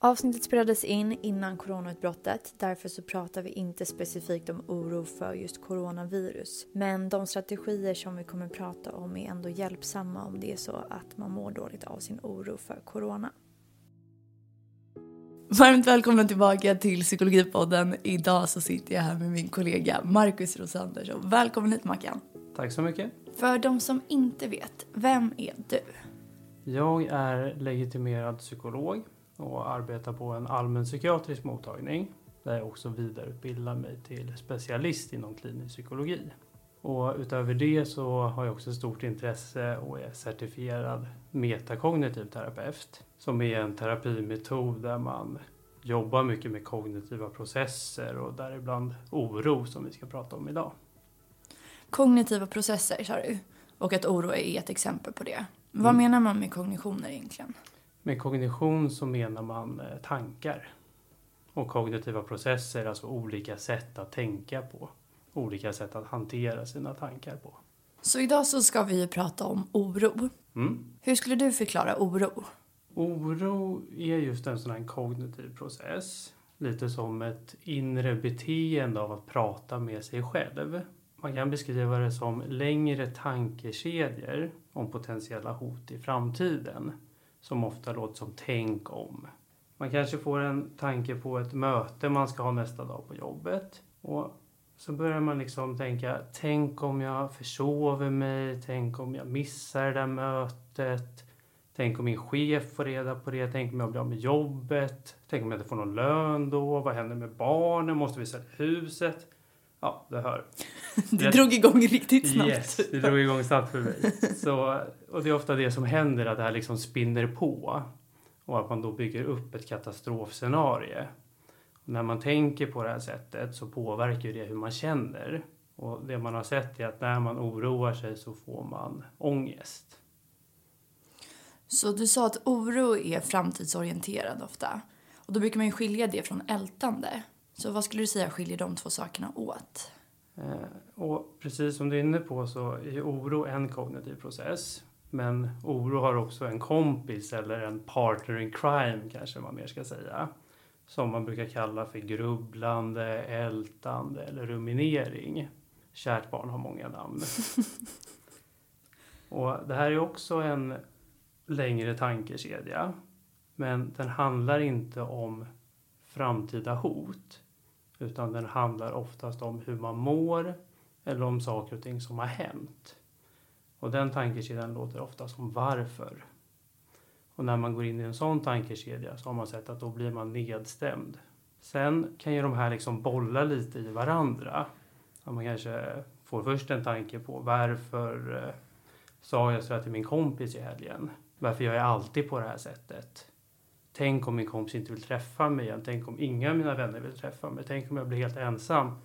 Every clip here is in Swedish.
Avsnittet spelades in innan coronautbrottet, därför så pratar vi inte specifikt om oro för just coronavirus. Men de strategier som vi kommer prata om är ändå hjälpsamma om det är så att man mår dåligt av sin oro för corona. Varmt välkomna tillbaka till Psykologipodden. Idag så sitter jag här med min kollega Markus Rosandersson. Välkommen hit Mackan. Tack så mycket. För de som inte vet, vem är du? Jag är legitimerad psykolog och arbetar på en allmänpsykiatrisk mottagning där jag också vidareutbildar mig till specialist inom klinisk psykologi. Och utöver det så har jag också stort intresse och är certifierad metakognitiv terapeut som är en terapimetod där man jobbar mycket med kognitiva processer och däribland oro som vi ska prata om idag. Kognitiva processer sa du och att oro är ett exempel på det. Vad Mm. menar man med kognitioner egentligen? Med kognition så menar man eh, tankar. Och kognitiva processer, alltså olika sätt att tänka på. Olika sätt att hantera sina tankar på. Så idag så ska vi prata om oro. Mm. Hur skulle du förklara oro? Oro är just en sån här kognitiv process. Lite som ett inre beteende av att prata med sig själv. Man kan beskriva det som längre tankekedjor om potentiella hot i framtiden. Som ofta låter som tänk om. Man kanske får en tanke på ett möte man ska ha nästa dag på jobbet. Och så börjar man liksom tänka, tänk om jag försover mig, tänk om jag missar det där mötet. Tänk om min chef får reda på det. Tänk om jag blir av med jobbet. Tänk om jag inte får någon lön då. Vad händer med barnen? Måste vi sälja huset? Ja, det hör. Det drog igång riktigt snabbt. Yes, det drog igång snabbt för mig. Så, och det är ofta det som händer, att det här liksom spinner på. Och att man då bygger upp ett katastrofscenario. Och när man tänker på det här sättet så påverkar det hur man känner. Och det man har sett är att när man oroar sig så får man ångest. Så du sa att oro är framtidsorienterad ofta. Och då brukar man ju skilja det från ältande. Så vad skulle du säga skiljer de två sakerna åt? Eh, Och precis som du är inne på så är oro en kognitiv process. Men oro har också en kompis eller en partner in crime kanske man mer ska säga. Som man brukar kalla för grubblande, ältande eller ruminering. Kärt barn har många namn. Och det här är också en längre tankekedja. Men den handlar inte om framtida hot. Utan den handlar oftast om hur man mår eller om saker och ting som har hänt. Och den tankekedjan låter ofta som varför. Och när man går in i en sån tankekedja så har man sett att då blir man nedstämd. Sen kan ju de här liksom bolla lite i varandra. Att man kanske får först en tanke på varför eh, sa jag så här till min kompis i helgen? Varför gör jag alltid på det här sättet? Tänk om min kompis inte vill träffa mig igen. Tänk om inga av mina vänner vill träffa mig. Tänk om jag blir helt ensam.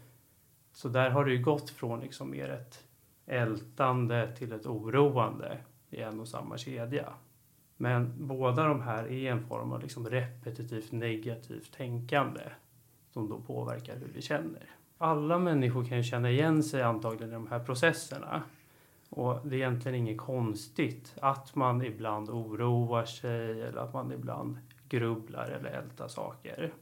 Så där har det ju gått från liksom mer ett ältande till ett oroande i en och samma kedja. Men båda de här är en form av liksom repetitivt negativt tänkande som då påverkar hur vi känner. Alla människor kan ju känna igen sig antagligen i de här processerna. Och det är egentligen inget konstigt att man ibland oroar sig eller att man ibland grubblar eller ältar saker.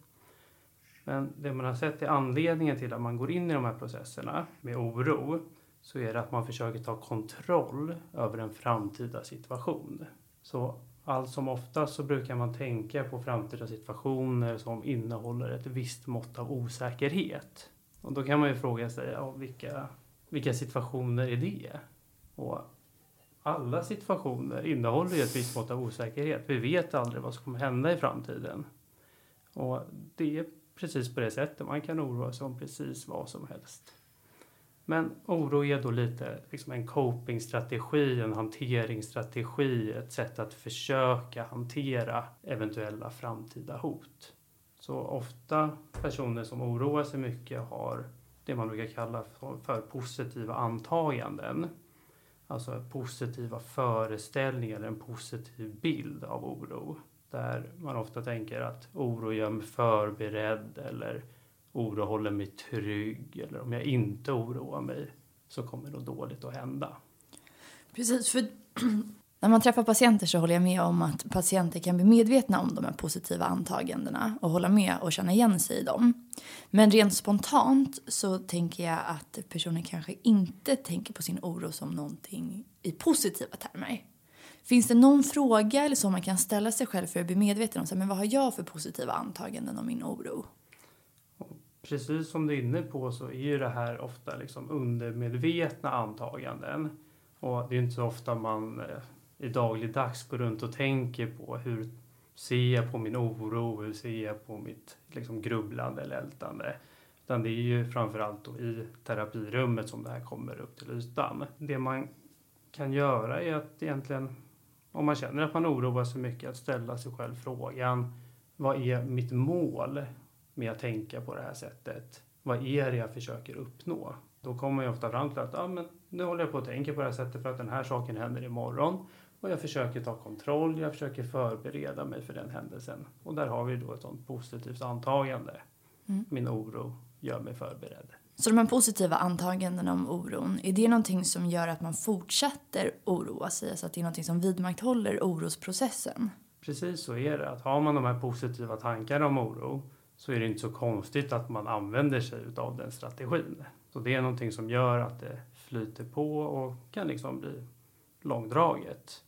Men det man har sett är anledningen till att man går in i de här processerna med oro så är det att man försöker ta kontroll över en framtida situation. Så allt som oftast så brukar man tänka på framtida situationer som innehåller ett visst mått av osäkerhet. Och då kan man ju fråga sig, ja, vilka, vilka situationer är det? Och alla situationer innehåller ju ett visst mått av osäkerhet. Vi vet aldrig vad som kommer hända i framtiden. Och det är precis på det sättet. Man kan oroa sig om precis vad som helst. Men oro är då lite liksom en copingstrategi, en hanteringsstrategi, ett sätt att försöka hantera eventuella framtida hot. Så ofta personer som oroar sig mycket har det man brukar kalla för, för positiva antaganden. Alltså positiva föreställningar, eller en positiv bild av oro. Där man ofta tänker att oro gör mig förberedd eller oro håller mig trygg eller om jag inte oroar mig så kommer något dåligt att hända. Precis, för När man träffar patienter så håller jag med om att patienter kan bli medvetna om de här positiva antagandena och hålla med och känna igen sig i dem. Men rent spontant så tänker jag att personen kanske inte tänker på sin oro som någonting i positiva termer. Finns det någon fråga eller så man kan ställa sig själv för att bli medveten om så här, men vad har jag för positiva antaganden om min oro? Precis som du är inne på så är ju det här ofta liksom undermedvetna antaganden. Och det är inte så ofta man eh, i dagligdags går runt och tänker på hur ser jag på min oro, hur ser jag på mitt liksom, grubblande eller ältande. Utan det är ju framförallt då i terapirummet som det här kommer upp till ytan. Det man kan göra är att egentligen, om man känner att man oroar sig mycket, att ställa sig själv frågan vad är mitt mål med att tänka på det här sättet? Vad är det jag försöker uppnå? Då kommer man ju ofta fram till att ah, men nu håller jag på att tänka på det här sättet för att den här saken händer imorgon. Och jag försöker ta kontroll, jag försöker förbereda mig för den händelsen. Och där har vi då ett sånt positivt antagande. Mm. Min oro gör mig förberedd. Så de här positiva antagandena om oron, är det någonting som gör att man fortsätter oroa sig? Alltså att det är någonting som vidmakthåller orosprocessen? Precis så är det. Att har man de här positiva tankarna om oro så är det inte så konstigt att man använder sig av den strategin. Så det är någonting som gör att det flyter på och kan liksom bli långdraget.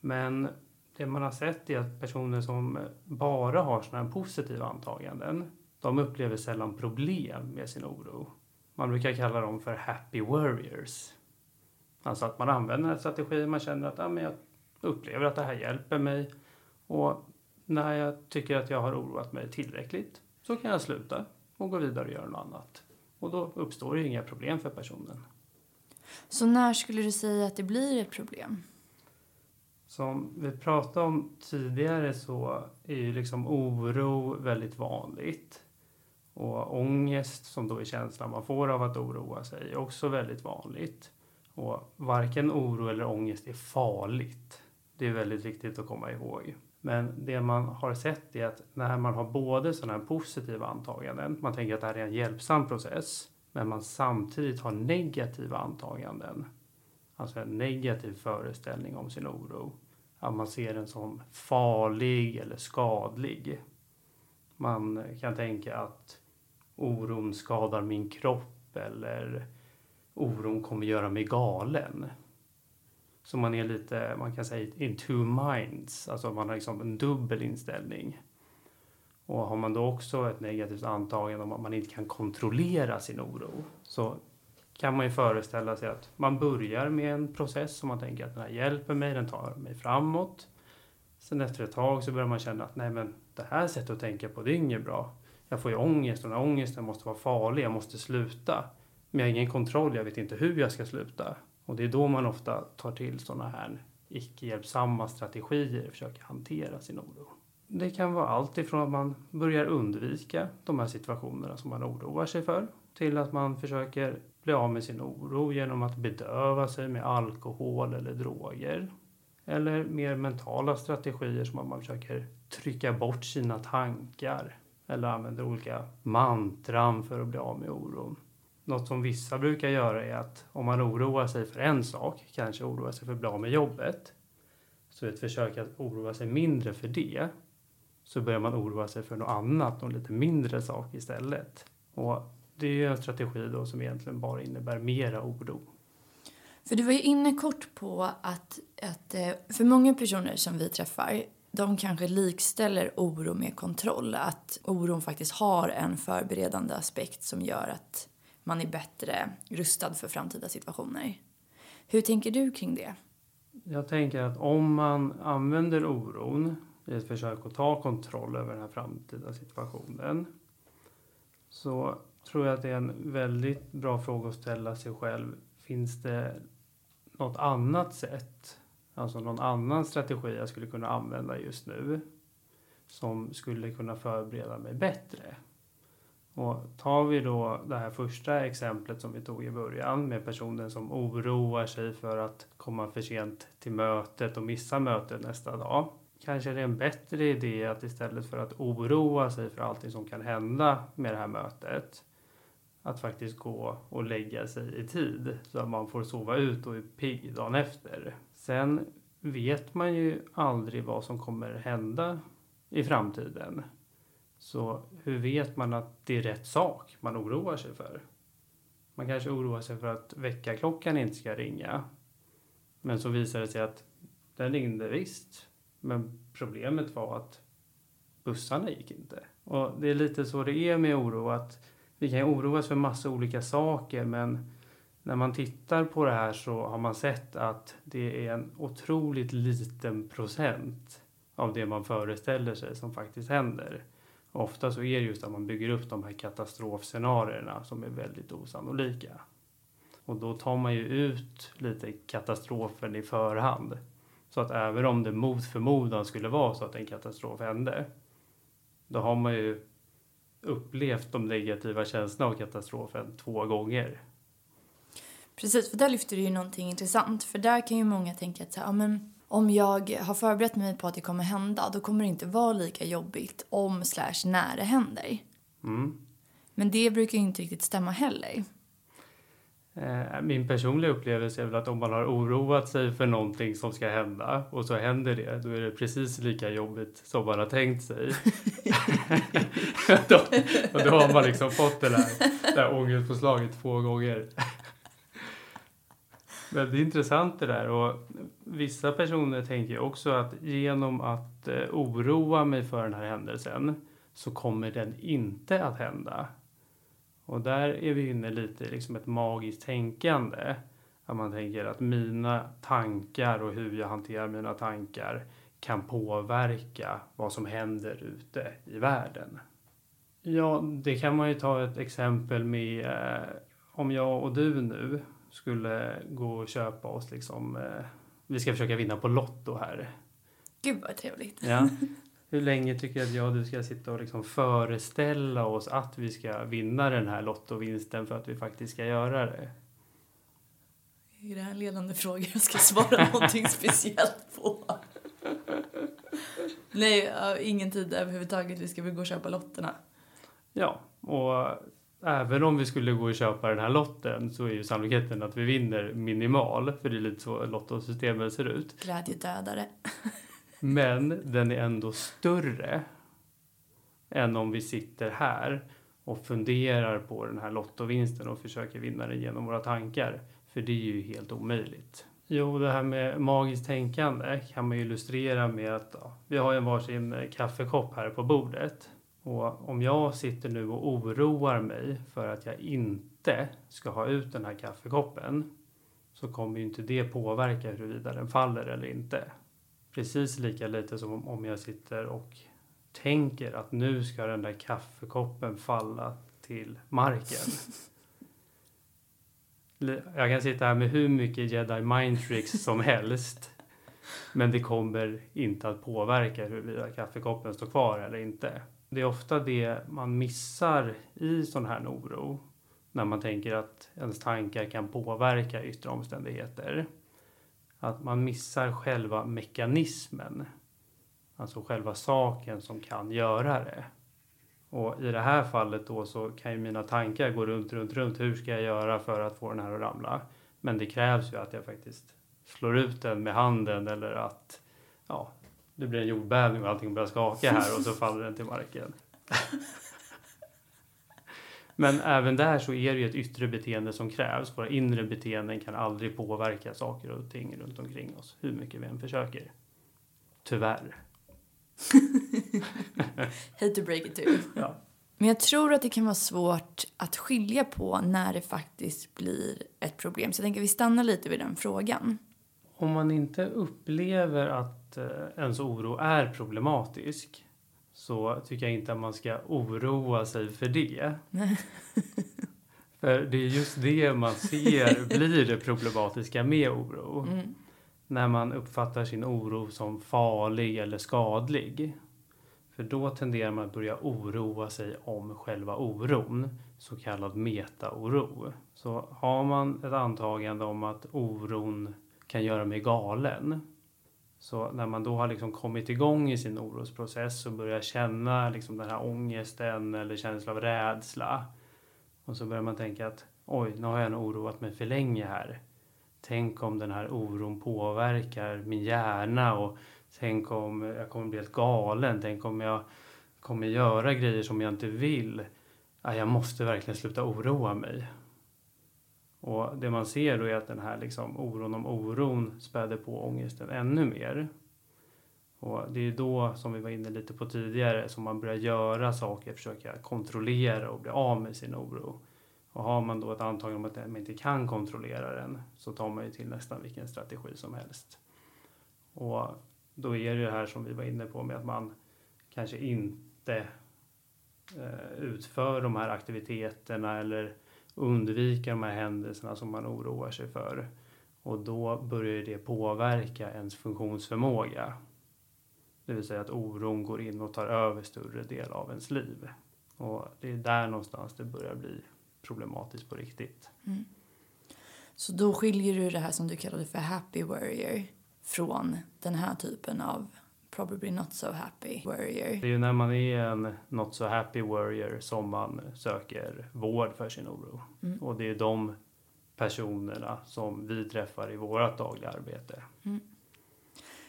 Men det man har sett är att personer som bara har sådana här positiva antaganden, de upplever sällan problem med sin oro. Man brukar kalla dem för happy warriors. Alltså att man använder en strategi, man känner att ah, men jag upplever att det här hjälper mig. Och när jag tycker att jag har oroat mig tillräckligt så kan jag sluta och gå vidare och göra något annat. Och då uppstår ju inga problem för personen. Så när skulle du säga att det blir ett problem? Som vi pratade om tidigare så är ju liksom oro väldigt vanligt. Och ångest, som då är känslan man får av att oroa sig, är också väldigt vanligt. Och varken oro eller ångest är farligt. Det är väldigt viktigt att komma ihåg. Men det man har sett är att när man har både sådana här positiva antaganden, man tänker att det här är en hjälpsam process, men man samtidigt har negativa antaganden, alltså en negativ föreställning om sin oro, att man ser den som farlig eller skadlig. Man kan tänka att oron skadar min kropp eller oron kommer göra mig galen. Så man är lite, man kan säga in two minds, alltså man har liksom en dubbel inställning. Och har man då också ett negativt antagande om att man inte kan kontrollera sin oro så kan man ju föreställa sig att man börjar med en process som man tänker att den här hjälper mig, den tar mig framåt. Sen efter ett tag så börjar man känna att nej men det här sättet att tänka på det är inget bra. Jag får ju ångest och den här ångesten måste vara farlig, jag måste sluta. Men jag har ingen kontroll, jag vet inte hur jag ska sluta. Och det är då man ofta tar till sådana här icke-hjälpsamma strategier och försöker hantera sin oro. Det kan vara allt ifrån att man börjar undvika de här situationerna som man oroar sig för till att man försöker bli av med sin oro genom att bedöva sig med alkohol eller droger. Eller mer mentala strategier som att man försöker trycka bort sina tankar eller använder olika mantran för att bli av med oron. Något som vissa brukar göra är att om man oroar sig för en sak, kanske oroar sig för att bli av med jobbet, så ett försök att oroa sig mindre för det, så börjar man oroa sig för något annat, någon lite mindre sak istället. Och det är ju en strategi då som egentligen bara innebär mera oro. För du var ju inne kort på att, att eh, för många personer som vi träffar de kanske likställer oro med kontroll. Att oron faktiskt har en förberedande aspekt som gör att man är bättre rustad för framtida situationer. Hur tänker du kring det? Jag tänker att om man använder oron i ett försök att ta kontroll över den här framtida situationen så tror jag att det är en väldigt bra fråga att ställa sig själv. Finns det något annat sätt, alltså någon annan strategi jag skulle kunna använda just nu som skulle kunna förbereda mig bättre? Och tar vi då det här första exemplet som vi tog i början med personen som oroar sig för att komma för sent till mötet och missa mötet nästa dag. Kanske det är en bättre idé att istället för att oroa sig för allting som kan hända med det här mötet att faktiskt gå och lägga sig i tid så att man får sova ut och är pigg dagen efter. Sen vet man ju aldrig vad som kommer hända i framtiden. Så hur vet man att det är rätt sak man oroar sig för? Man kanske oroar sig för att väckarklockan inte ska ringa. Men så visar det sig att den ringde visst. Men problemet var att bussarna gick inte. Och det är lite så det är med oro att vi kan oroas för massa olika saker men när man tittar på det här så har man sett att det är en otroligt liten procent av det man föreställer sig som faktiskt händer. Ofta så är det just att man bygger upp de här katastrofscenarierna som är väldigt osannolika. Och då tar man ju ut lite katastrofen i förhand. Så att även om det mot förmodan skulle vara så att en katastrof hände, då har man ju upplevt de negativa känslorna av katastrofen två gånger. Precis, för där lyfter du ju någonting intressant. För där kan ju många tänka att så här, ja, men om jag har förberett mig på att det kommer hända då kommer det inte vara lika jobbigt om slash när det händer. Mm. Men det brukar ju inte riktigt stämma heller. Eh, min personliga upplevelse är väl att om man har oroat sig för någonting som ska hända och så händer det, då är det precis lika jobbigt som man har tänkt sig. då, och då har man liksom fått det där, det där ångestpåslaget två gånger. Väldigt intressant det där och vissa personer tänker också att genom att eh, oroa mig för den här händelsen så kommer den inte att hända. Och där är vi inne lite i liksom ett magiskt tänkande. Att man tänker att mina tankar och hur jag hanterar mina tankar kan påverka vad som händer ute i världen. Ja, det kan man ju ta ett exempel med eh, om jag och du nu skulle gå och köpa oss liksom, eh, vi ska försöka vinna på Lotto här. Gud vad trevligt. Ja. Hur länge tycker jag att jag och du ska sitta och liksom föreställa oss att vi ska vinna den här lottovinsten för att vi faktiskt ska göra det? Är det här en ledande fråga jag ska svara någonting speciellt på? Nej, ingen tid överhuvudtaget. Vi ska väl gå och köpa lotterna. Ja, och även om vi skulle gå och köpa den här lotten så är ju sannolikheten att vi vinner minimal, för det är lite så lottosystemet ser ut. Glädjedödare. Men den är ändå större än om vi sitter här och funderar på den här lottovinsten och försöker vinna den genom våra tankar. För det är ju helt omöjligt. Jo, det här med magiskt tänkande kan man illustrera med att ja, vi har en varsin kaffekopp här på bordet. Och om jag sitter nu och oroar mig för att jag inte ska ha ut den här kaffekoppen så kommer ju inte det påverka huruvida den faller eller inte. Precis lika lite som om jag sitter och tänker att nu ska den där kaffekoppen falla till marken. Jag kan sitta här med hur mycket jedi mind tricks som helst. Men det kommer inte att påverka huruvida kaffekoppen står kvar eller inte. Det är ofta det man missar i sån här oro. När man tänker att ens tankar kan påverka yttre omständigheter att man missar själva mekanismen. Alltså själva saken som kan göra det. Och i det här fallet då så kan ju mina tankar gå runt, runt, runt. Hur ska jag göra för att få den här att ramla? Men det krävs ju att jag faktiskt slår ut den med handen eller att ja, det blir en jordbävning och allting börjar skaka här och så faller den till marken. Men även där så är det ju ett yttre beteende som krävs. Våra inre beteenden kan aldrig påverka saker och ting runt omkring oss, hur mycket vi än försöker. Tyvärr. Hate to break it to. Ja. Men jag tror att det kan vara svårt att skilja på när det faktiskt blir ett problem. Så jag tänker att vi stannar lite vid den frågan. Om man inte upplever att eh, ens oro är problematisk så tycker jag inte att man ska oroa sig för det. för det är just det man ser blir det problematiska med oro. Mm. När man uppfattar sin oro som farlig eller skadlig. För då tenderar man att börja oroa sig om själva oron, så kallad metaoro. Så har man ett antagande om att oron kan göra mig galen så när man då har liksom kommit igång i sin orosprocess och börjar känna liksom den här ångesten eller känslan av rädsla. Och så börjar man tänka att oj, nu har jag nog oroat mig för länge här. tänk om den här oron påverkar min hjärna och tänk om jag kommer bli helt galen, tänk om jag kommer göra grejer som jag inte vill. Jag måste verkligen sluta oroa mig. Och det man ser då är att den här liksom oron om oron späder på ångesten ännu mer. Och det är då, som vi var inne lite på tidigare, som man börjar göra saker, försöka kontrollera och bli av med sin oro. Och har man då ett antagande om att man inte kan kontrollera den så tar man ju till nästan vilken strategi som helst. Och då är det ju här som vi var inne på med att man kanske inte eh, utför de här aktiviteterna eller undvika de här händelserna som man oroar sig för. Och då börjar det påverka ens funktionsförmåga. Det vill säga att oron går in och tar över större del av ens liv. Och det är där någonstans det börjar bli problematiskt på riktigt. Mm. Så då skiljer du det här som du kallade för happy warrior från den här typen av probably not so happy warrior. Det är ju när man är en not so happy warrior som man söker vård för sin oro. Mm. Och det är de personerna som vi träffar i vårt dagliga arbete. Mm.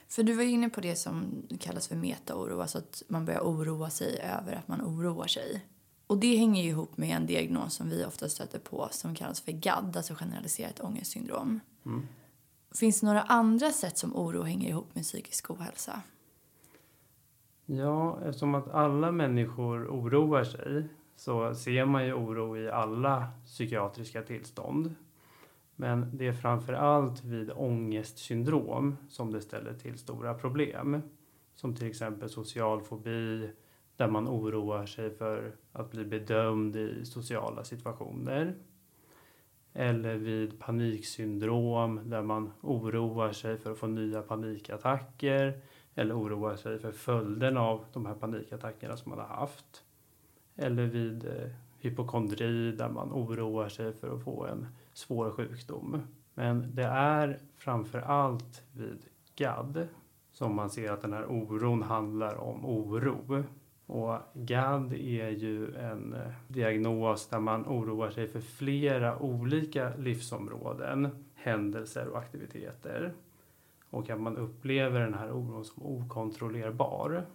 För du var inne på det som kallas för metaoro, alltså att man börjar oroa sig över att man oroar sig. Och det hänger ihop med en diagnos som vi ofta stöter på som kallas för GAD, alltså generaliserat ångestsyndrom. Mm. Finns det några andra sätt som oro hänger ihop med psykisk ohälsa? Ja, eftersom att alla människor oroar sig så ser man ju oro i alla psykiatriska tillstånd. Men det är framför allt vid ångestsyndrom som det ställer till stora problem. Som till exempel social fobi, där man oroar sig för att bli bedömd i sociala situationer. Eller vid paniksyndrom där man oroar sig för att få nya panikattacker eller oroar sig för följderna av de här panikattackerna som man har haft. Eller vid eh, hypokondri där man oroar sig för att få en svår sjukdom. Men det är framför allt vid GAD som man ser att den här oron handlar om oro. Och GAD är ju en eh, diagnos där man oroar sig för flera olika livsområden, händelser och aktiviteter. Och att man upplever den här oron som okontrollerbar.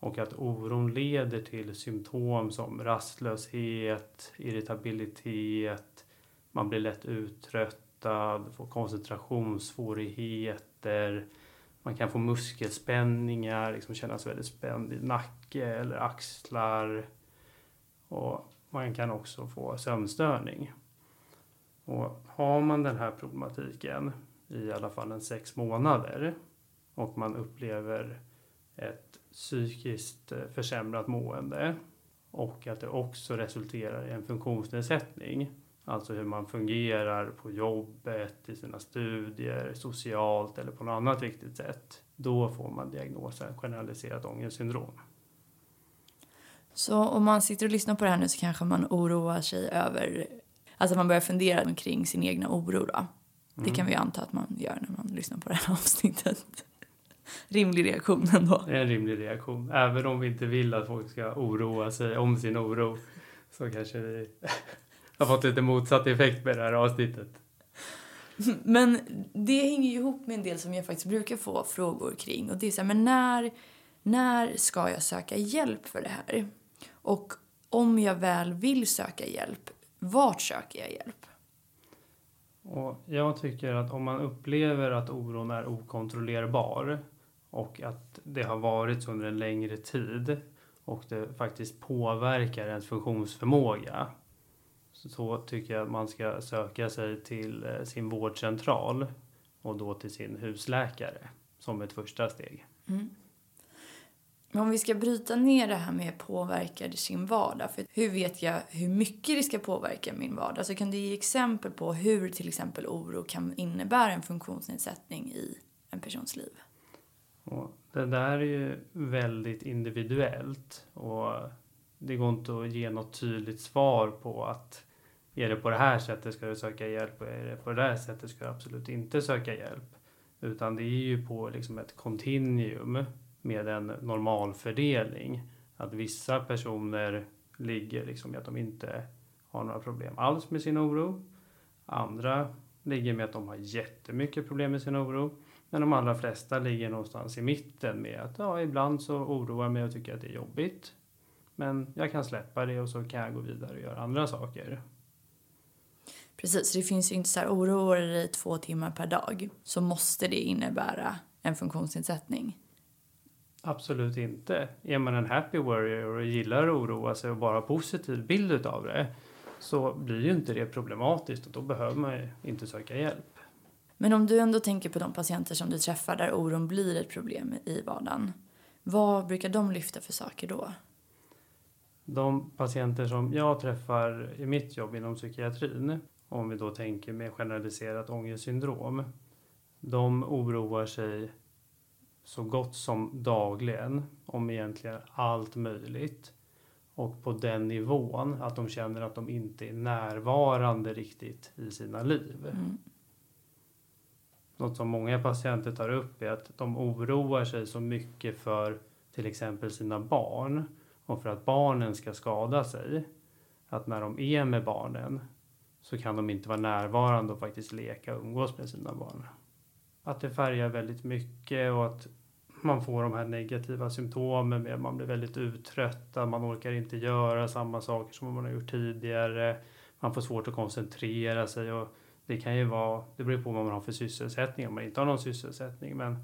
Och att oron leder till symptom som rastlöshet, irritabilitet, man blir lätt uttröttad, får koncentrationssvårigheter, man kan få muskelspänningar, liksom kännas väldigt spänd i nacke eller axlar. Och man kan också få sömnstörning. Och har man den här problematiken i alla fall en sex månader och man upplever ett psykiskt eh, försämrat mående och att det också resulterar i en funktionsnedsättning. Alltså hur man fungerar på jobbet, i sina studier, socialt eller på något annat viktigt sätt. Då får man diagnosen generaliserat ångestsyndrom. Så om man sitter och lyssnar på det här nu så kanske man oroar sig över, alltså man börjar fundera kring sin egna oro då. Det kan mm. vi anta att man gör när man lyssnar på det här avsnittet. rimlig reaktion ändå. Det är en rimlig reaktion. Även om vi inte vill att folk ska oroa sig om sin oro så kanske vi har fått lite motsatt effekt med det här avsnittet. Men det hänger ju ihop med en del som jag faktiskt brukar få frågor kring. Och det är så här, men när, när ska jag söka hjälp för det här? Och om jag väl vill söka hjälp, vart söker jag hjälp? Och jag tycker att om man upplever att oron är okontrollerbar och att det har varit så under en längre tid och det faktiskt påverkar ens funktionsförmåga så tycker jag att man ska söka sig till eh, sin vårdcentral och då till sin husläkare som ett första steg. Mm. Men om vi ska bryta ner det här med påverkar sin vardag. För hur vet jag hur mycket det ska påverka min vardag? Så kan du ge exempel på hur till exempel oro kan innebära en funktionsnedsättning i en persons liv? Och det där är ju väldigt individuellt och det går inte att ge något tydligt svar på att är det på det här sättet ska du söka hjälp och är det på det här sättet ska du absolut inte söka hjälp. Utan det är ju på liksom ett kontinuum med en normalfördelning. Att vissa personer ligger liksom i att de inte har några problem alls med sin oro. Andra ligger med att de har jättemycket problem med sin oro. Men de allra flesta ligger någonstans i mitten med att ja, ibland så oroar jag mig och tycker att det är jobbigt. Men jag kan släppa det och så kan jag gå vidare och göra andra saker. Precis, det finns ju inte så här oroar dig två timmar per dag så måste det innebära en funktionsnedsättning. Absolut inte. Är man en happy warrior och gillar att oroa sig och bara har positiv bild utav det så blir ju inte det problematiskt och då behöver man ju inte söka hjälp. Men om du ändå tänker på de patienter som du träffar där oron blir ett problem i vardagen. Vad brukar de lyfta för saker då? De patienter som jag träffar i mitt jobb inom psykiatrin, om vi då tänker med generaliserat ångestsyndrom, de oroar sig så gott som dagligen om egentligen allt möjligt. Och på den nivån att de känner att de inte är närvarande riktigt i sina liv. Mm. Något som många patienter tar upp är att de oroar sig så mycket för till exempel sina barn och för att barnen ska skada sig. Att när de är med barnen så kan de inte vara närvarande och faktiskt leka och umgås med sina barn. Att det färgar väldigt mycket och att man får de här negativa symptomen med man blir väldigt uttröttad, man orkar inte göra samma saker som man har gjort tidigare, man får svårt att koncentrera sig och det kan ju vara, det beror på vad man har för sysselsättning, om man inte har någon sysselsättning, men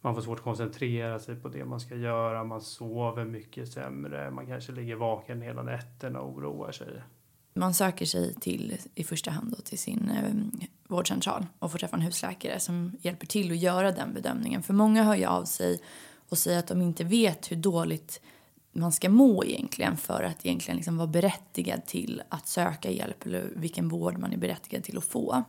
man får svårt att koncentrera sig på det man ska göra, man sover mycket sämre, man kanske ligger vaken hela nätterna och oroar sig. Man söker sig till, i första hand då, till sin eh, vårdcentral och får träffa en husläkare som hjälper till att göra den bedömningen. För många hör ju av sig och säger att de inte vet hur dåligt man ska må egentligen för att egentligen liksom vara berättigad till att söka hjälp eller vilken vård man är berättigad till att få.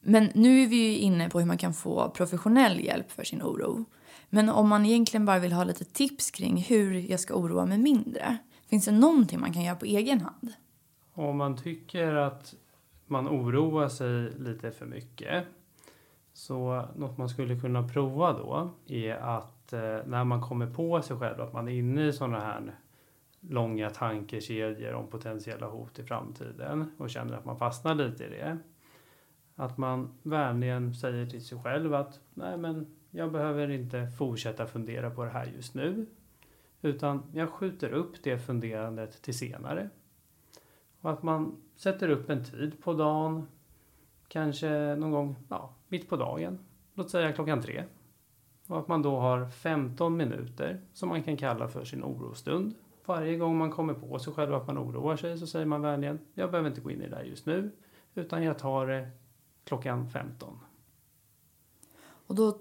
Men nu är vi ju inne på hur man kan få professionell hjälp för sin oro. Men om man egentligen bara vill ha lite tips kring hur jag ska oroa mig mindre, finns det någonting man kan göra på egen hand? Om man tycker att man oroar sig lite för mycket så något man skulle kunna prova då är att eh, när man kommer på sig själv att man är inne i sådana här långa tankekedjor om potentiella hot i framtiden och känner att man fastnar lite i det. Att man vänligen säger till sig själv att nej men jag behöver inte fortsätta fundera på det här just nu. Utan jag skjuter upp det funderandet till senare. Och att man sätter upp en tid på dagen. Kanske någon gång ja, mitt på dagen. Låt säga klockan tre. Och att man då har 15 minuter som man kan kalla för sin orostund. Varje gång man kommer på sig själv att man oroar sig så säger man vänligen jag behöver inte gå in i det där just nu utan jag tar det klockan 15. Och då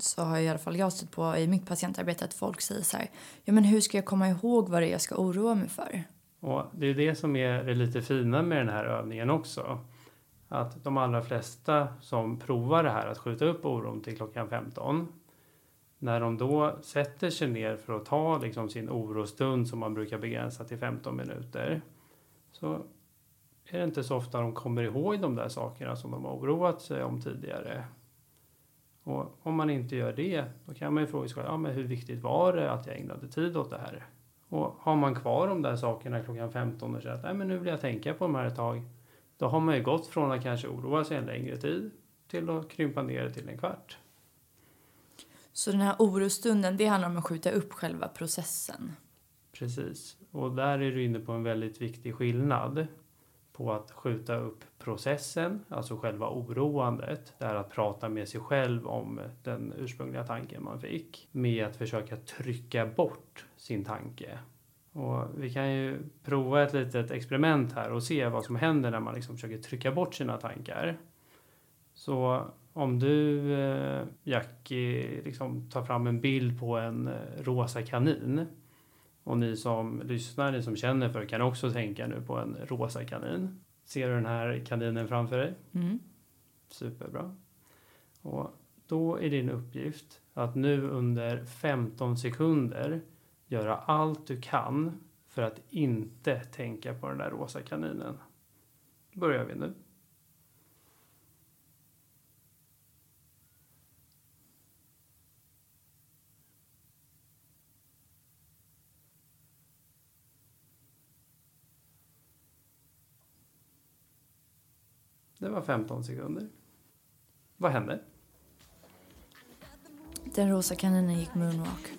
så har i alla fall jag stött på i mitt patientarbete att folk säger så här, ja men hur ska jag komma ihåg vad det är jag ska oroa mig för? Och det är det som är det lite fina med den här övningen också. Att de allra flesta som provar det här att skjuta upp oron till klockan 15 när de då sätter sig ner för att ta liksom sin orostund som man brukar begränsa till 15 minuter så är det inte så ofta de kommer ihåg de där sakerna som de har oroat sig om tidigare. Och om man inte gör det, då kan man ju fråga sig ja, men hur viktigt var det att jag ägnade tid åt det här? Och har man kvar de där sakerna klockan 15 och säger att Nej, men nu vill jag tänka på de här ett tag. Då har man ju gått från att kanske oroa sig en längre tid till att krympa ner det till en kvart. Så den här orostunden, det handlar om att skjuta upp själva processen? Precis. Och där är du inne på en väldigt viktig skillnad på att skjuta upp processen, alltså själva oroandet, det här att prata med sig själv om den ursprungliga tanken man fick, med att försöka trycka bort sin tanke. Och vi kan ju prova ett litet experiment här och se vad som händer när man liksom försöker trycka bort sina tankar. Så om du, eh, Jackie, liksom tar fram en bild på en eh, rosa kanin och ni som lyssnar, ni som känner för kan också tänka nu på en rosa kanin. Ser du den här kaninen framför dig? Mm. Superbra. Och då är din uppgift att nu under 15 sekunder göra allt du kan för att inte tänka på den där rosa kaninen. börjar vi nu. Det var 15 sekunder. Vad hände? Den rosa kaninen gick moonwalk.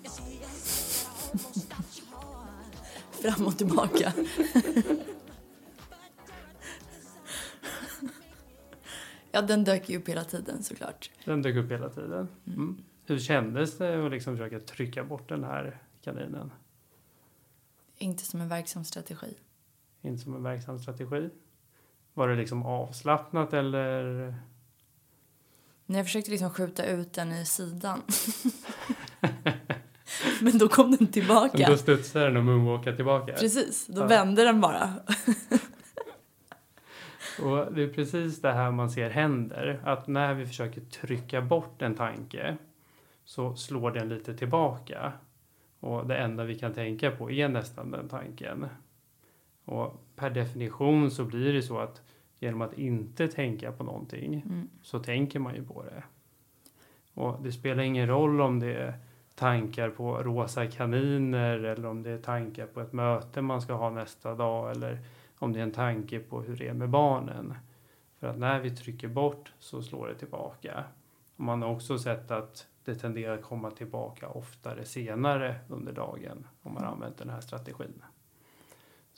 Fram och tillbaka. ja, den dök ju upp hela tiden såklart. Den dök upp hela tiden. Mm. Hur kändes det att liksom försöka trycka bort den här kaninen? Inte som en verksam strategi. Inte som en verksam strategi? Var det liksom avslappnat eller? Jag försökte liksom skjuta ut den i sidan. Men då kom den tillbaka. Då studsade den och moonwalkade tillbaka? Precis, då Ja. vände den bara. Och det är precis det här man ser händer. Att när vi försöker trycka bort en tanke så slår den lite tillbaka. Och det enda vi kan tänka på är nästan den tanken. Och per definition så blir det så att genom att inte tänka på någonting Mm. så tänker man ju på det. Och det spelar ingen roll om det är tankar på rosa kaniner eller om det är tankar på ett möte man ska ha nästa dag eller om det är en tanke på hur det är med barnen. För att när vi trycker bort så slår det tillbaka. Och man har också sett att det tenderar att komma tillbaka oftare senare under dagen om man använt den här strategin.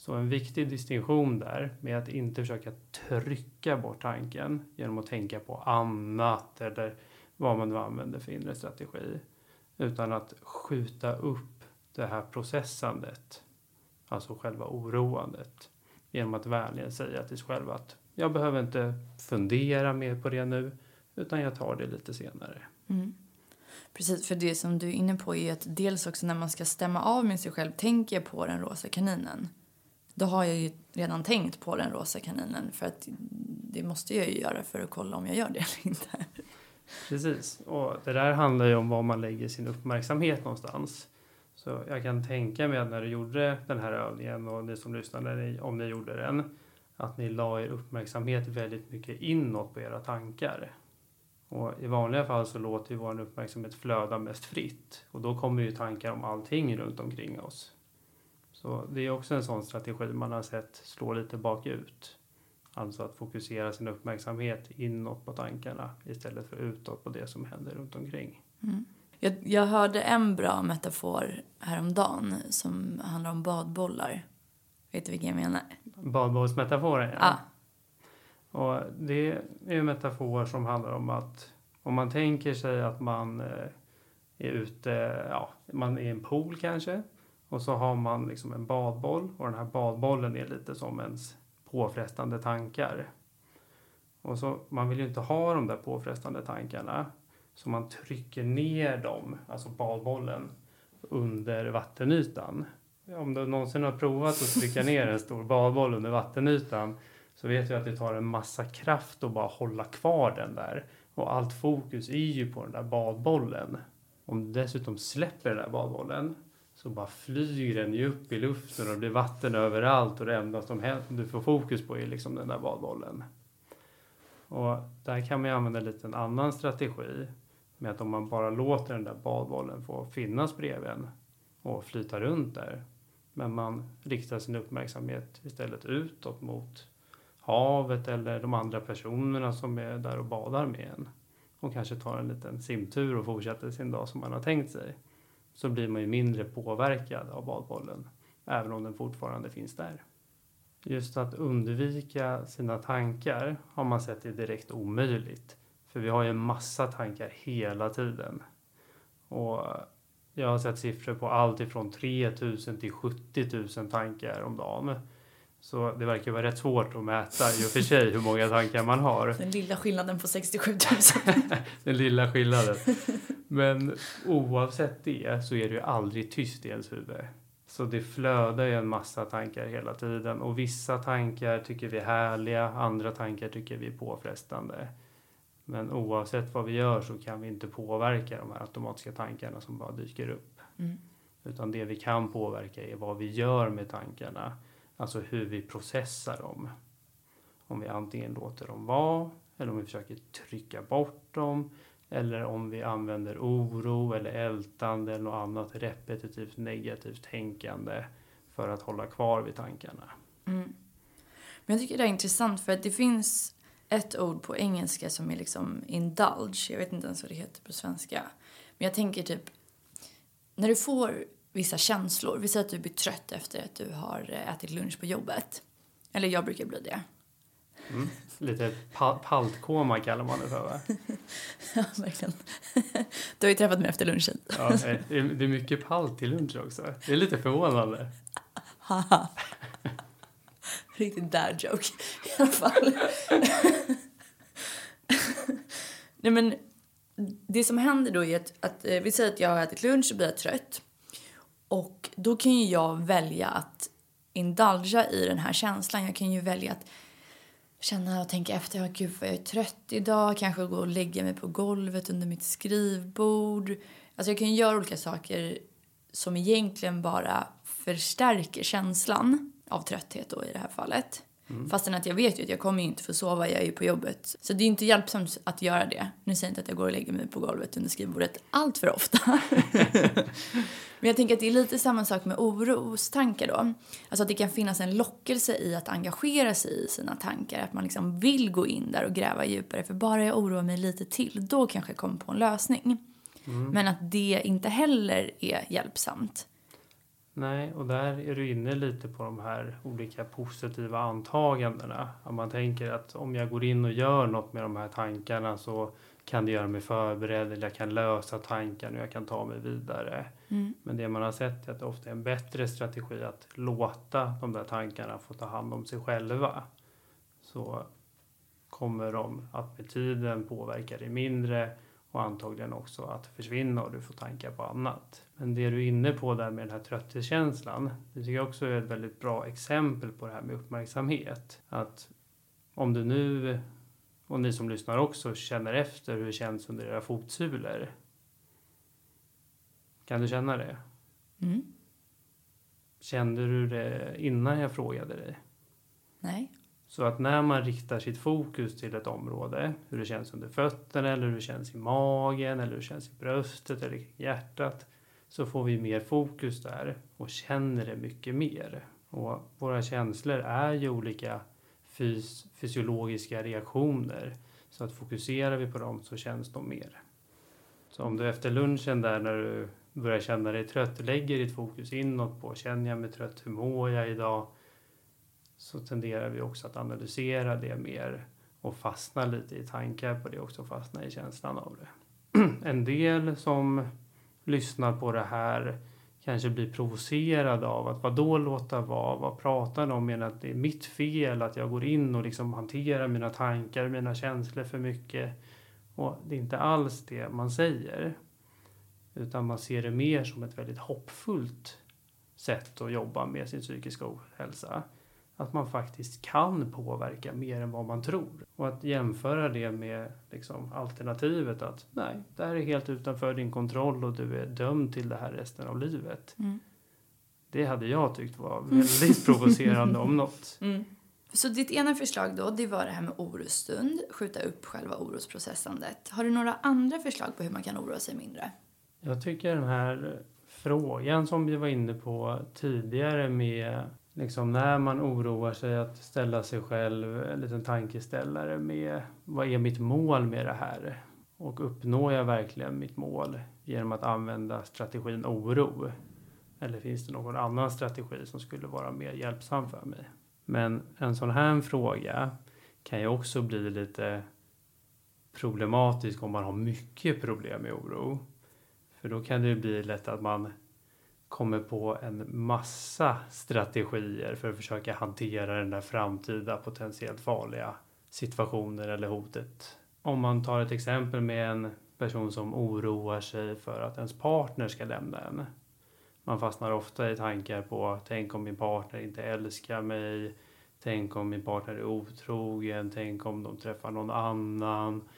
Så en viktig distinktion där med att inte försöka trycka bort tanken genom att tänka på annat eller vad man nu använder för inre strategi. Utan att skjuta upp det här processandet, alltså själva oroandet, genom att vänligen säga till sig själv att jag behöver inte fundera mer på det nu, utan jag tar det lite senare. Mm. Precis, för det som du är inne på är att dels också när man ska stämma av med sig själv tänker jag på den rosa kaninen. Då har jag ju redan tänkt på den rosa kaninen för att det måste jag ju göra för att kolla om jag gör det eller inte. Precis, och det där handlar ju om var man lägger sin uppmärksamhet någonstans. Så jag kan tänka mig att när du gjorde den här övningen och ni som lyssnade, om ni gjorde den, att ni la er uppmärksamhet väldigt mycket inåt på era tankar. Och i vanliga fall så låter ju vår uppmärksamhet flöda mest fritt och då kommer ju tankar om allting runt omkring oss. Så det är också en sån strategi man har sett slå lite bakut. Alltså att fokusera sin uppmärksamhet inåt på tankarna istället för utåt på det som händer runt omkring. Mm. Jag, jag hörde en bra metafor häromdagen som handlar om badbollar. Vet du vilken jag menar? Badbollsmetaforen, Ja. Och det är en metafor som handlar om att om man tänker sig att man eh, är ute, ja, man är i en pool kanske och så har man liksom en badboll och den här badbollen är lite som ens påfrestande tankar. Och så, man vill ju inte ha de där påfrestande tankarna så man trycker ner dem, alltså badbollen, under vattenytan. Om du någonsin har provat att trycka ner en stor badboll under vattenytan så vet vi att det tar en massa kraft att bara hålla kvar den där. Och allt fokus är ju på den där badbollen. Om du dessutom släpper den där badbollen så bara flyger den ju upp i luften och det blir vatten överallt och det enda som du får fokus på är liksom den där badbollen. Och där kan man ju använda lite en annan strategi med att om man bara låter den där badbollen få finnas bredvid en och flyta runt där men man riktar sin uppmärksamhet istället utåt mot havet eller de andra personerna som är där och badar med en och kanske tar en liten simtur och fortsätter sin dag som man har tänkt sig så blir man ju mindre påverkad av badbollen även om den fortfarande finns där. Just att undvika sina tankar har man sett är direkt omöjligt för vi har ju en massa tankar hela tiden. Och jag har sett siffror på allt ifrån 3000 till 70 000 tankar om dagen. Så det verkar vara rätt svårt att mäta i och för sig hur många tankar man har. Den lilla skillnaden på 67 000. Den lilla skillnaden. Men oavsett det så är det ju aldrig tyst i ens huvud. Så det flödar ju en massa tankar hela tiden och vissa tankar tycker vi är härliga, andra tankar tycker vi är påfrestande. Men oavsett vad vi gör så kan vi inte påverka de här automatiska tankarna som bara dyker upp. Mm. Utan det vi kan påverka är vad vi gör med tankarna. Alltså hur vi processar dem. Om vi antingen låter dem vara eller om vi försöker trycka bort dem. Eller om vi använder oro eller ältande eller något annat repetitivt negativt tänkande för att hålla kvar vid tankarna. Mm. Men jag tycker det är intressant för att det finns ett ord på engelska som är liksom indulge. Jag vet inte ens vad det heter på svenska. Men jag tänker typ, när du får vissa känslor, vi säger att du blir trött efter att du har ätit lunch på jobbet. Eller jag brukar bli det. Mm. Lite pa paltkoma kallar man det för va? ja, verkligen. Du har ju träffat mig efter lunchen. ja, det är mycket palt till lunch också. Det är lite förvånande. Riktigt dad joke i alla fall. Nej men det som händer då är att, att eh, vi säger att jag har ätit lunch och blir trött. Och då kan ju jag välja att indulga i den här känslan. Jag kan ju välja att känna och tänka efter. Gud vad jag är trött idag. Kanske gå och lägga mig på golvet under mitt skrivbord. Alltså jag kan göra olika saker som egentligen bara förstärker känslan av trötthet då i det här fallet. Mm. Fastän att jag vet ju att jag kommer inte få sova, jag är ju på jobbet. Så det är inte hjälpsamt att göra det. Nu säger jag inte att jag går och lägger mig på golvet under skrivbordet allt för ofta. Men jag tänker att det är lite samma sak med orostankar då. Alltså att det kan finnas en lockelse i att engagera sig i sina tankar. Att man liksom vill gå in där och gräva djupare. För bara jag oroar mig lite till, då kanske jag kommer på en lösning. Mm. Men att det inte heller är hjälpsamt. Nej, och där är du inne lite på de här olika positiva antagandena. Om man tänker att om jag går in och gör något med de här tankarna så kan det göra mig förberedd eller jag kan lösa tanken och jag kan ta mig vidare. Mm. Men det man har sett är att det ofta är en bättre strategi att låta de där tankarna få ta hand om sig själva. Så kommer de att med tiden påverka dig mindre och antagligen också att försvinna och du får tankar på annat. Men det du är inne på där med den här trötthetskänslan, det tycker jag också är ett väldigt bra exempel på det här med uppmärksamhet. Att om du nu, och ni som lyssnar också, känner efter hur det känns under era fotsulor. Kan du känna det? Mm. Kände du det innan jag frågade dig? Nej. Så att när man riktar sitt fokus till ett område, hur det känns under fötterna eller hur det känns i magen eller hur det känns i bröstet eller i hjärtat, så får vi mer fokus där och känner det mycket mer. Och våra känslor är ju olika fys fysiologiska reaktioner. Så att fokuserar vi på dem så känns de mer. Så om du efter lunchen där när du börjar känna dig trött lägger ditt fokus inåt på känner jag mig trött, hur mår jag idag? så tenderar vi också att analysera det mer och fastna lite i tankar på det också, fastna i känslan av det. En del som lyssnar på det här kanske blir provocerad av att vad då låta vara, vad pratar de om, menar att det är mitt fel att jag går in och liksom hanterar mina tankar, mina känslor för mycket. Och det är inte alls det man säger. Utan man ser det mer som ett väldigt hoppfullt sätt att jobba med sin psykiska ohälsa att man faktiskt kan påverka mer än vad man tror. Och att jämföra det med liksom, alternativet att nej, det här är helt utanför din kontroll och du är dömd till det här resten av livet. Mm. Det hade jag tyckt var väldigt provocerande om något. Mm. Så ditt ena förslag då, det var det här med orostund, skjuta upp själva orosprocessandet. Har du några andra förslag på hur man kan oroa sig mindre? Jag tycker den här frågan som vi var inne på tidigare med liksom när man oroar sig att ställa sig själv en liten tankeställare med vad är mitt mål med det här? Och uppnår jag verkligen mitt mål genom att använda strategin oro? Eller finns det någon annan strategi som skulle vara mer hjälpsam för mig? Men en sån här fråga kan ju också bli lite problematisk om man har mycket problem med oro. För då kan det bli lätt att man kommer på en massa strategier för att försöka hantera den där framtida potentiellt farliga situationen eller hotet. Om man tar ett exempel med en person som oroar sig för att ens partner ska lämna en. Man fastnar ofta i tankar på tänk om min partner inte älskar mig, tänk om min partner är otrogen, tänk om de träffar någon annan,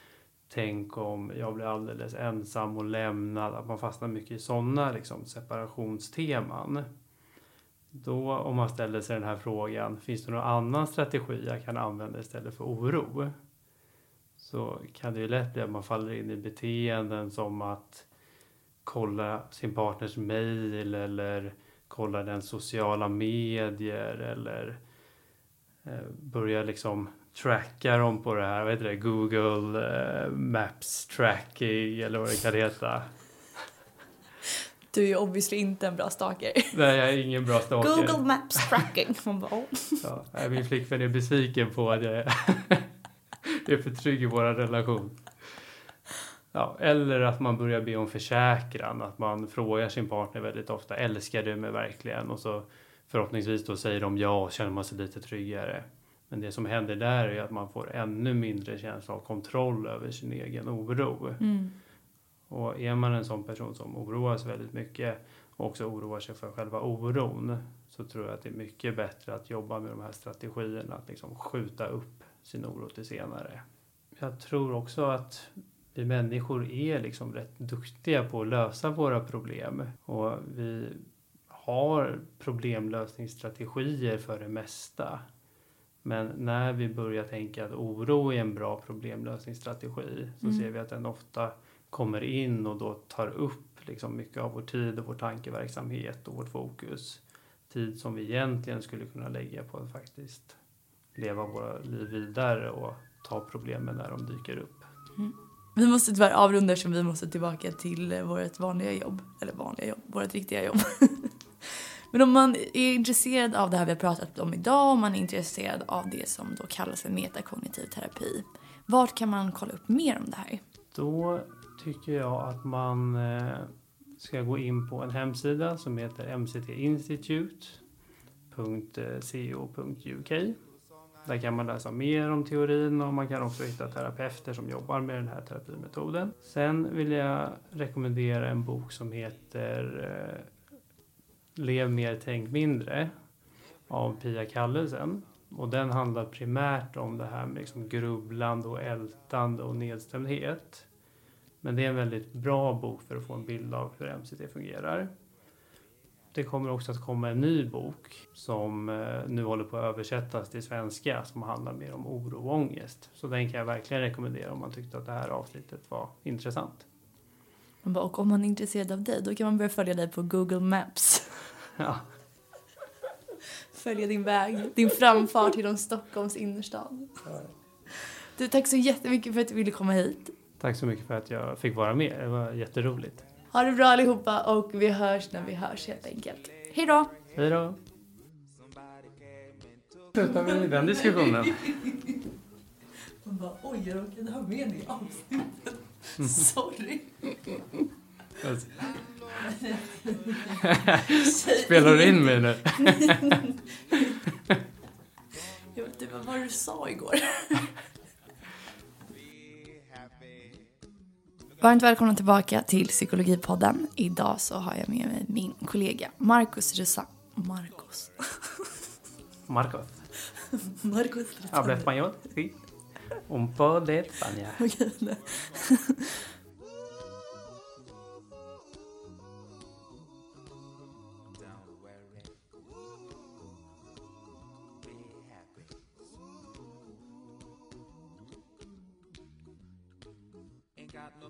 Tänk om jag blir alldeles ensam och lämnad. Att man fastnar mycket i sådana liksom, separationsteman. Då om man ställer sig den här frågan, finns det någon annan strategi jag kan använda istället för oro? Så kan det ju lätt bli att man faller in i beteenden som att kolla sin partners mail eller kolla den sociala medier eller eh, börja liksom tracka dem på det här, vad heter det, Google eh, Maps tracking eller vad det kan heta. Du är ju obviously inte en bra stalker. Nej, jag är ingen bra stalker. Google Maps tracking. Bara, oh. Ja, min flickvän är besviken på att jag är, är för trygg i vår relation. Ja, eller att man börjar be om försäkran, att man frågar sin partner väldigt ofta, älskar du mig verkligen? Och så förhoppningsvis då säger de ja och känner man sig lite tryggare. Men det som händer där är att man får ännu mindre känsla av kontroll över sin egen oro. Mm. Och är man en sån person som oroar sig väldigt mycket och också oroar sig för själva oron så tror jag att det är mycket bättre att jobba med de här strategierna, att liksom skjuta upp sin oro till senare. Jag tror också att vi människor är liksom rätt duktiga på att lösa våra problem och vi har problemlösningsstrategier för det mesta. Men när vi börjar tänka att oro är en bra problemlösningsstrategi så Mm. ser vi att den ofta kommer in och då tar upp liksom mycket av vår tid och vår tankeverksamhet och vårt fokus. Tid som vi egentligen skulle kunna lägga på att faktiskt leva våra liv vidare och ta problemen när de dyker upp. Vi måste tyvärr avrunda eftersom vi måste tillbaka till eh, vårt vanliga jobb. Eller vanliga jobb, vårt riktiga jobb. Men om man är intresserad av det här vi har pratat om idag, om man är intresserad av det som då kallas för metakognitiv terapi. Vart kan man kolla upp mer om det här? Då tycker jag att man eh, ska gå in på en hemsida som heter mctinstitute.co.uk. Eh, Där kan man läsa mer om teorin och man kan också hitta terapeuter som jobbar med den här terapimetoden. Sen vill jag rekommendera en bok som heter eh, Lev mer, tänk mindre av Pia Kallesen. Och den handlar primärt om det här med liksom grubblande och ältande och nedstämdhet. Men det är en väldigt bra bok för att få en bild av hur MCT fungerar. Det kommer också att komma en ny bok som eh, nu håller på att översättas till svenska som handlar mer om oro och ångest. Så den kan jag verkligen rekommendera om man tyckte att det här avsnittet var intressant. Och om man är intresserad av dig, då kan man börja följa dig på Google Maps. Ja, Följa din väg, din framfart genom Stockholms innerstad. Du, tack så jättemycket för att du ville komma hit. tack så mycket för att jag fick vara med. Det var jätteroligt. Ha det bra allihopa och vi hörs när vi hörs helt enkelt. Hej då! Hej då! Slutar vi den diskussionen? Man bara, oj, jag råkade ha med det i avsnittet. Sorry. Spelar du in mig nu? Jag vet inte vad var det du sa igår. Varmt välkomna tillbaka till Psykologipodden. Idag så har jag med mig min kollega Marcus Rosa... Marcus. Marcos. Marcus Habla español? Sí. Un po de España.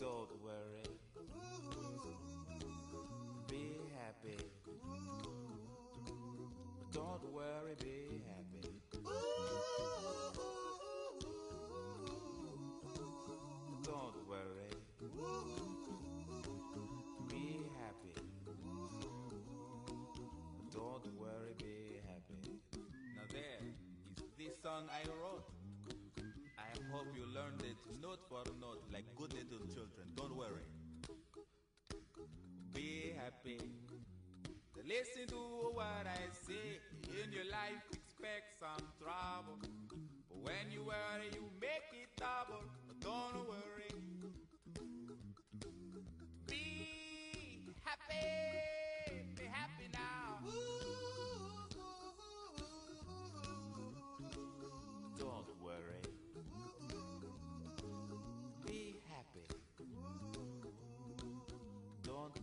Don't worry. Be happy. Don't worry, be happy. Don't worry. Be happy. Don't worry, be happy. Now there is this song I wrote. I hope you learned it note for note like good little children. Worry. Be happy. Listen to what I say. In your life, expect some trouble. But when you worry, you make it double. But don't worry. Be happy.